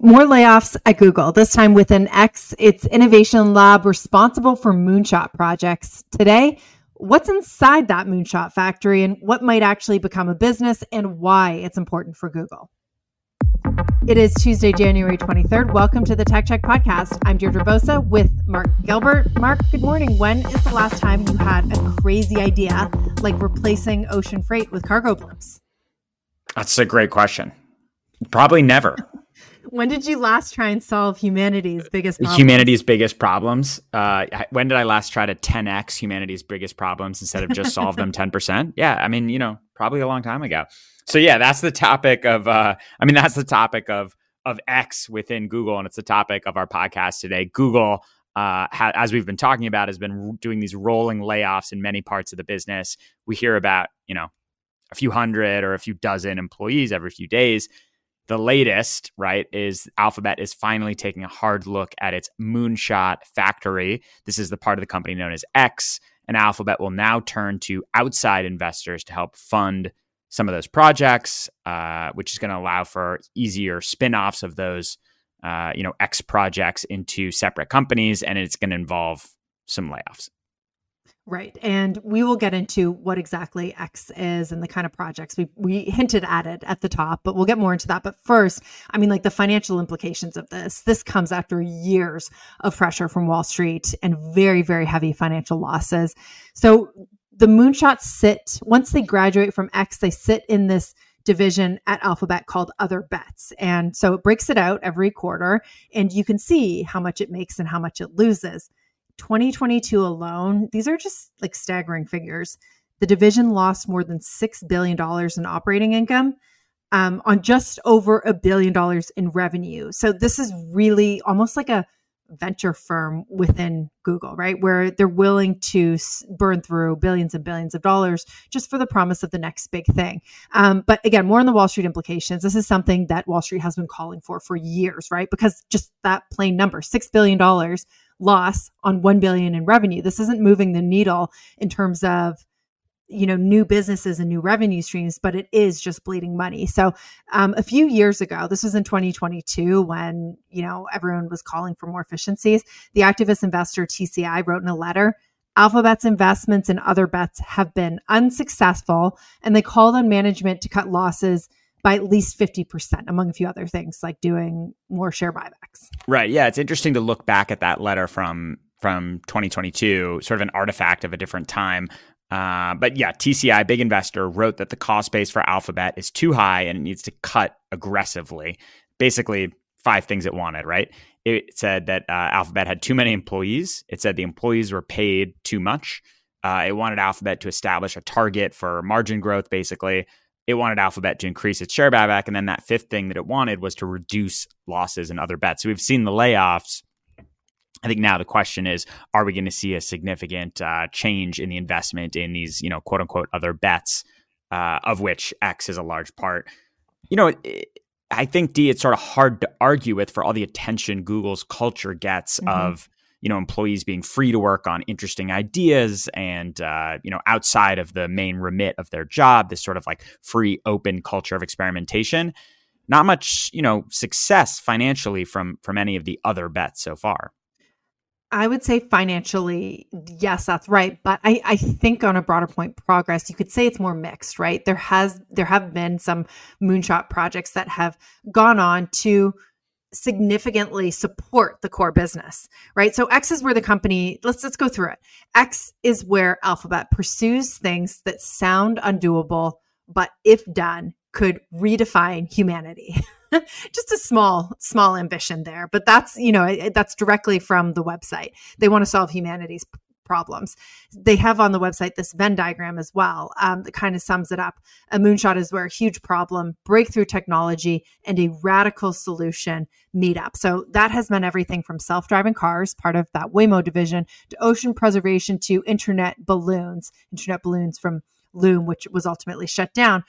More layoffs at Google, this time within X, its innovation lab responsible for moonshot projects. Today, what's inside that moonshot factory and what might actually become a business and why it's important for Google. It is Tuesday, January 23rd. Welcome to the Tech Check podcast. I'm Deirdre Bosa with Mark Gilbert. Mark, good morning. When is the last time you had a crazy idea like replacing ocean freight with cargo blimps? That's a great question. Probably never. When did you last try and solve humanity's biggest problems? humanity's biggest problems uh, when did i last try to 10x humanity's biggest problems instead of just solve them 10% yeah i mean you know probably a long time ago so yeah, that's the topic of. Uh, I mean, that's the topic of of X within Google, and it's the topic of our podcast today. Google, uh, ha- as we've been talking about, has been doing these rolling layoffs in many parts of the business. We hear about you know a few hundred or a few dozen employees every few days. The latest, right, is Alphabet is finally taking a hard look at its moonshot factory. This is the part of the company known as X, and Alphabet will now turn to outside investors to help fund some of those projects, uh, which is going to allow for easier spin-offs of those, uh, you know, X projects into separate companies, and it's going to involve some layoffs. Right. And we will get into what exactly X is and the kind of projects we, we hinted at it at the top, but we'll get more into that. But first, I mean, like the financial implications of this. This comes after years of pressure from Wall Street and very, very heavy financial losses. So the moonshots sit once they graduate from X, they sit in this division at Alphabet called Other Bets. And so it breaks it out every quarter, and you can see how much it makes and how much it loses. 2022 alone, these are just like staggering figures. The division lost more than $6 billion in operating income um, on just over a billion dollars in revenue. So this is really almost like a venture firm within Google, right? Where they're willing to burn through billions and billions of dollars just for the promise of the next big thing. Um, but again, more on the Wall Street implications. This is something that Wall Street has been calling for for years, right? Because just that plain number, $6 billion loss on 1 billion in revenue. This isn't moving the needle in terms of you know new businesses and new revenue streams but it is just bleeding money so um, a few years ago this was in 2022 when you know everyone was calling for more efficiencies the activist investor tci wrote in a letter alphabet's investments and other bets have been unsuccessful and they called on management to cut losses by at least 50% among a few other things like doing more share buybacks right yeah it's interesting to look back at that letter from from 2022, sort of an artifact of a different time. Uh, but yeah, TCI, big investor, wrote that the cost base for Alphabet is too high and it needs to cut aggressively. Basically, five things it wanted, right? It said that uh, Alphabet had too many employees. It said the employees were paid too much. Uh, it wanted Alphabet to establish a target for margin growth, basically. It wanted Alphabet to increase its share buyback. And then that fifth thing that it wanted was to reduce losses in other bets. So we've seen the layoffs I think now the question is, are we going to see a significant uh, change in the investment in these, you know, quote unquote other bets, uh, of which X is a large part? You know, it, I think D, it's sort of hard to argue with for all the attention Google's culture gets mm-hmm. of, you know, employees being free to work on interesting ideas and, uh, you know, outside of the main remit of their job, this sort of like free, open culture of experimentation. Not much, you know, success financially from from any of the other bets so far. I would say financially, yes, that's right. But I, I think on a broader point, progress, you could say it's more mixed, right? There has there have been some moonshot projects that have gone on to significantly support the core business, right? So X is where the company, let's let's go through it. X is where Alphabet pursues things that sound undoable, but if done, could redefine humanity. just a small small ambition there but that's you know that's directly from the website they want to solve humanity's problems. They have on the website this Venn diagram as well um, that kind of sums it up. A moonshot is where a huge problem, breakthrough technology, and a radical solution meet up. So that has meant everything from self driving cars, part of that Waymo division, to ocean preservation to internet balloons, internet balloons from Loon, which was ultimately shut down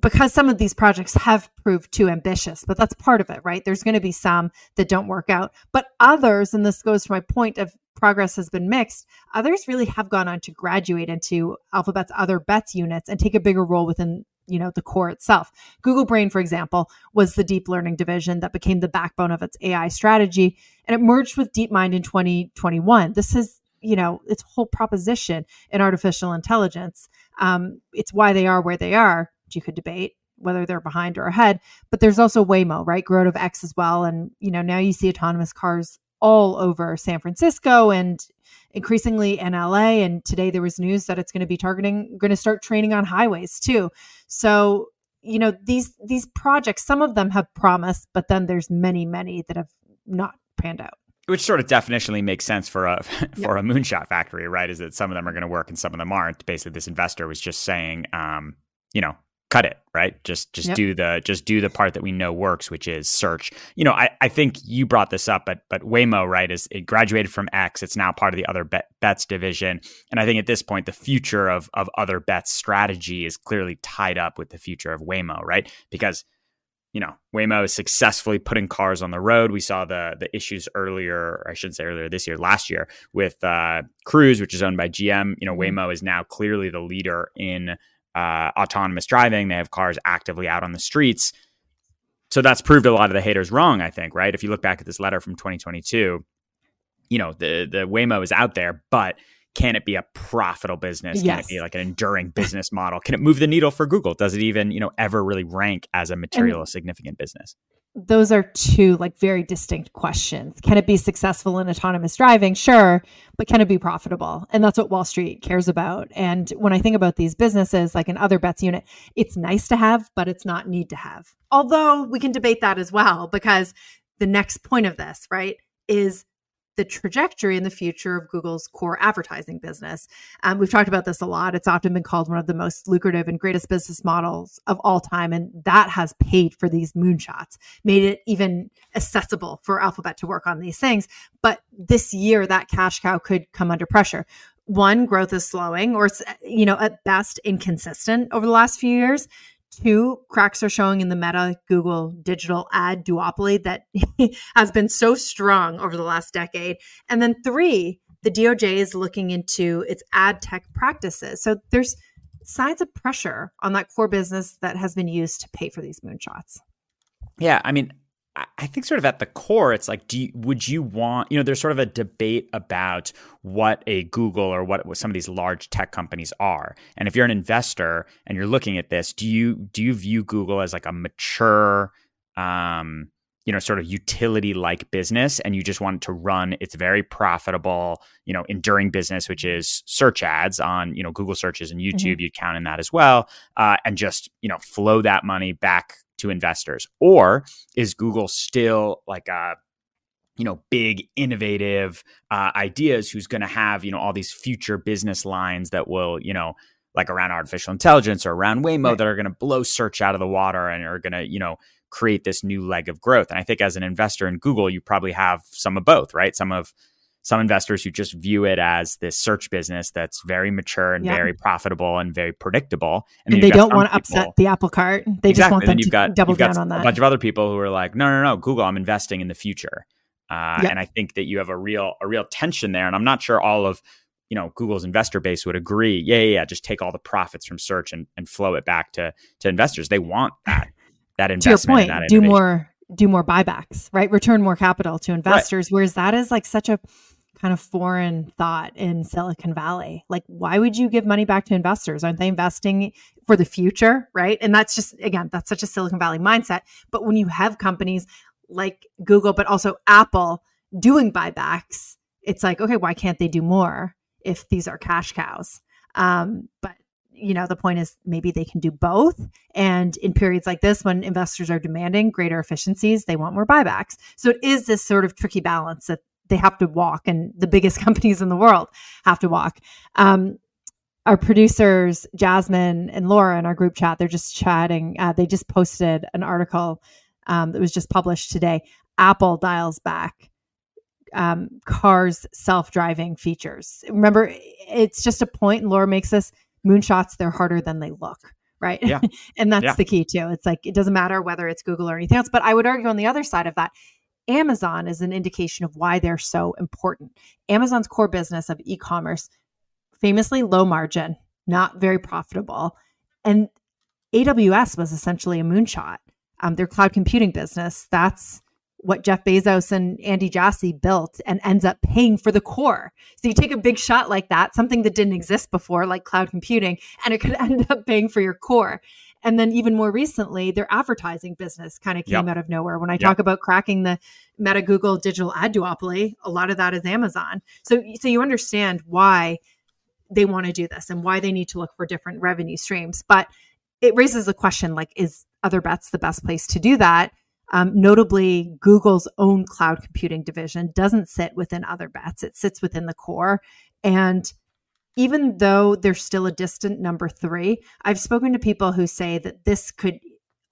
because some of these projects have proved too ambitious, but that's part of it, right? There's going to be some that don't work out, but others, and this goes to my point of progress has been mixed, others really have gone on to graduate into Alphabet's other bets units and take a bigger role within you know the core itself google brain for example was the deep learning division that became the backbone of its ai strategy and it merged with deepmind in 2021 this is you know its whole proposition in artificial intelligence um, it's why they are where they are you could debate whether they're behind or ahead. But there's also Waymo, right? Growth of X as well. And, you know, now you see autonomous cars all over San Francisco and increasingly in LA. And today there was news that it's going to be targeting, going to start training on highways too. So, you know, these these projects, some of them have promise, but then there's many, many that have not panned out which sort of definitionally makes sense for a for a moonshot factory, right? Is that some of them are going to work and some of them aren't. Basically, this investor was just saying, um, you know, cut it right? Just just yep. do the just do the part that we know works which is search. You know i i think you brought this up but but waymo right is it graduated from x. It's now part of the other bet, bets division. And i think at this point the future of of other bets strategy is clearly tied up with the future of waymo right? Because you know waymo is successfully putting cars on the road. We saw the the issues earlier i shouldn't say earlier this year last year with uh cruise which is owned by gm you know mm-hmm. waymo is now clearly the leader in uh, autonomous driving. They have cars actively out on the streets. So that's proved a lot of the haters wrong, I think, right? If you look back at this letter from 2022, you know, the the Waymo is out there, but can it be a profitable business? Can yes. it be like an enduring business model? Can it move the needle for Google? Does it even, you know, ever really rank as a material and, significant business? Those are two like very distinct questions. Can it be successful in autonomous driving? Sure, but can it be profitable? And that's what Wall Street cares about. And when I think about these businesses, like an other bets unit, it's nice to have, but it's not need to have. Although we can debate that as well, because the next point of this, right, is the trajectory in the future of Google's core advertising business. Um, we've talked about this a lot. It's often been called one of the most lucrative and greatest business models of all time. And that has paid for these moonshots, made it even accessible for Alphabet to work on these things. But this year, that cash cow could come under pressure one growth is slowing or you know at best inconsistent over the last few years Two, cracks are showing in the Meta Google digital ad duopoly that has been so strong over the last decade. And then three, the DOJ is looking into its ad tech practices. So there's signs of pressure on that core business that has been used to pay for these moonshots. Yeah, I mean, I think sort of at the core, it's like, do you, would you want, you know, there's sort of a debate about what a Google or what, what some of these large tech companies are. And if you're an investor and you're looking at this, do you, do you view Google as like a mature, um, you know, sort of utility like business and you just want to run its very profitable, you know, enduring business, which is search ads on, you know, Google searches and mm-hmm. YouTube, mm-hmm. you'd count in that as well, uh, and just, you know, flow that money back to investors? Or is Google still like a you know big innovative uh, ideas who's going to have you know all these future business lines that will you know like around artificial intelligence or around Waymo right. that are going to blow search out of the water and are going to you know create this new leg of growth. And I think as an investor in Google, you probably have some of both, right? Some of some investors who just view it as this search business that's very mature and yeah. very profitable and very predictable. And, and they don't want to upset the apple cart. They exactly. just want them to got, double down on that. A bunch of other people who are like, no, no, no, Google, I'm investing in the future. Uh, yep. And I think that you have a real a real tension there. And I'm not sure all of you know Google's investor base would agree. Yeah, yeah, yeah. Just take all the profits from search and, and flow it back to to investors. They want that that investment. to your point, do more do more buybacks, right? Return more capital to investors. Right. Whereas that is like such a kind of foreign thought in Silicon Valley. Like, why would you give money back to investors? Aren't they investing for the future? Right. And that's just, again, that's such a Silicon Valley mindset. But when you have companies like Google, but also Apple doing buybacks, it's like, okay, why can't they do more if these are cash cows? Um, but you know, the point is maybe they can do both. And in periods like this, when investors are demanding greater efficiencies, they want more buybacks. So it is this sort of tricky balance that they have to walk, and the biggest companies in the world have to walk. Um, our producers Jasmine and Laura in our group chat, they're just chatting. Uh, they just posted an article um, that was just published today. Apple dials back um, cars self-driving features. Remember, it's just a point, and Laura makes this moonshots. They're harder than they look, right? Yeah. and that's Yeah. the key too. It's like it doesn't matter whether it's Google or anything else. But I would argue on the other side of that, Amazon is an indication of why they're so important. Amazon's core business of e-commerce, famously low margin, not very profitable, and AWS was essentially a moonshot. Um, their cloud computing business. That's what Jeff Bezos and Andy Jassy built and ends up paying for the core. So you take a big shot like that, something that didn't exist before, like cloud computing, and it could end up paying for your core. And then even more recently, their advertising business kind of came Yep. out of nowhere. When I Yep. talk about cracking the Meta Google digital ad duopoly, a lot of that is Amazon. So so you understand why they want to do this and why they need to look for different revenue streams. But it raises the question like, is other bets the best place to do that? Um, notably, Google's own cloud computing division doesn't sit within other bets, it sits within the core. And even though they're still a distant number three, I've spoken to people who say that this could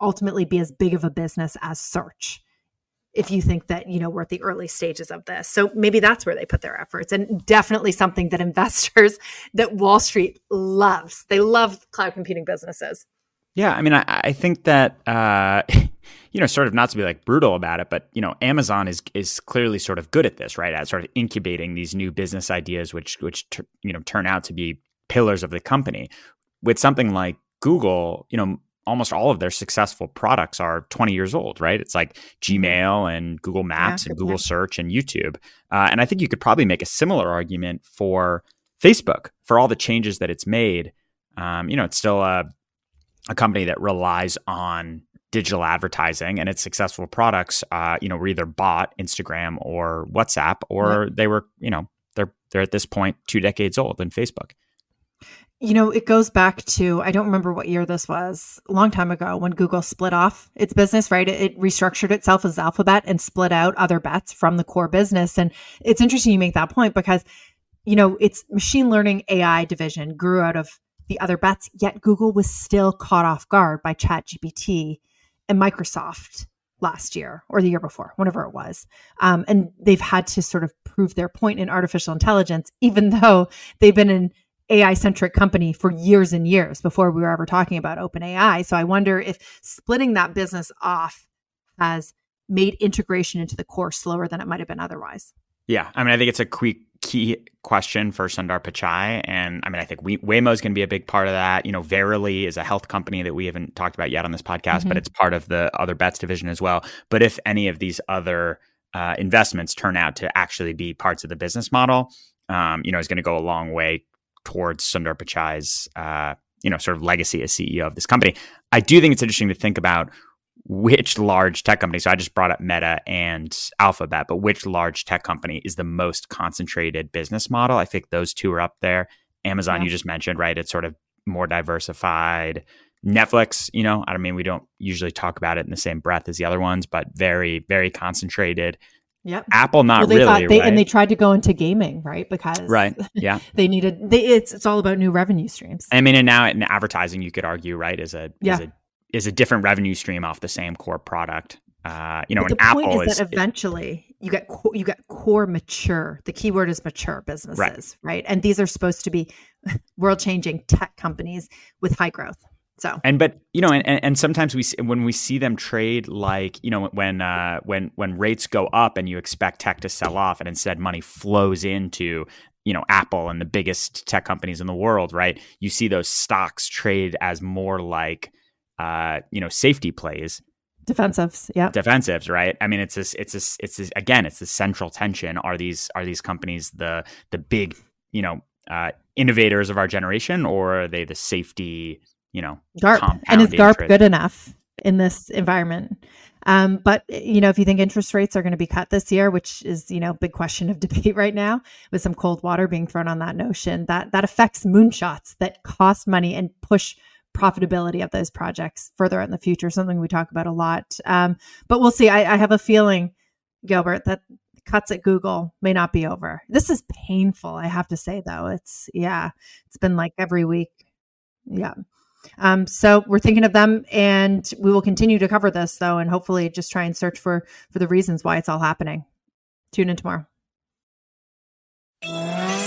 ultimately be as big of a business as search if you think that you know we're at the early stages of this. So maybe that's where they put their efforts and definitely something that investors that wall street loves. They love cloud computing businesses Yeah, I mean, I, I think that uh, you know, sort of not to be like brutal about it, but you know, Amazon is is clearly sort of good at this, right? At sort of incubating these new business ideas, which which tur- you know turn out to be pillars of the company. With something like Google, you know, almost all of their successful products are 20 years old, right? It's like Gmail and Google Maps good and Google point. Search and YouTube. Uh, and I think you could probably make a similar argument for Facebook for all the changes that it's made. Um, you know, it's still a a company that relies on digital advertising and its successful products uh, you know were either bought instagram or whatsapp or they were you know they're they're at this point two decades old in facebook. You know it goes back to i don't remember what year this was a long time ago when google split off its business right? It, it restructured itself as alphabet and split out other bets from the core business. And it's interesting you make that point because you know its machine learning ai division grew out of the other bets yet google was still caught off guard by chatgpt and microsoft last year or the year before whenever it was um, and they've had to sort of prove their point in artificial intelligence even though they've been an AI centric company for years and years before we were ever talking about open AI. So I wonder if splitting that business off has made integration into the core slower than it might have been otherwise. yeah i mean i think it's a key key question for sundar pichai and i mean i think we, waymo is going to be a big part of that you know verily is a health company that we haven't talked about yet on this podcast but Mhm. it's part of the other bets division as well but if any of these other uh, investments turn out to actually be parts of the business model um, you know is going to go a long way towards Sundar Pichai's, uh, you know, sort of legacy as CEO of this company. I do think it's interesting to think about which large tech company. So I just brought up Meta and Alphabet, but which large tech company is the most concentrated business model? I think those two are up there. Amazon, Yeah. you just mentioned, right? It's sort of more diversified. Netflix, you know, I don't mean, we don't usually talk about it in the same breath as the other ones, but very, very concentrated. Yep. Apple, not well, they really, they right? and they tried to go into gaming, right? Because right. Yeah. they needed they it's it's all about new revenue streams. I mean, and now in advertising, you could argue, right, is a Yeah. is a is a different revenue stream off the same core product. Uh, you know, But the Apple point is, is, that eventually you get co- you get core mature. The keyword is mature businesses, right? And these are supposed to be world changing tech companies with high growth. So and but you know, and, and sometimes we see, when we see them trade like you know when uh, when when rates go up and you expect tech to sell off, and instead money flows into you know Apple and the biggest tech companies in the world, right? You see those stocks trade as more like uh, you know safety plays defensives, yeah. defensives, right? I mean, it's this, it's this, it's this, again, it's the central tension. Are these are these companies the the big, you know, uh, innovators of our generation, or are they the safety, you know, GARP. And is GARP interest? good enough in this environment? Um, but you know, if you think interest rates are going to be cut this year, which is you know big question of debate right now, with some cold water being thrown on that notion, that that affects moonshots that cost money and push profitability of those projects further in the future. Something we talk about a lot. Um, but we'll see. I, I have a feeling, Gilbert, that cuts at Google may not be over. This is painful, I have to say though. It's yeah, it's been like every week. Yeah. Um, so we're thinking of them and we will continue to cover this though and hopefully just try and search for for the reasons why it's all happening. Tune in tomorrow.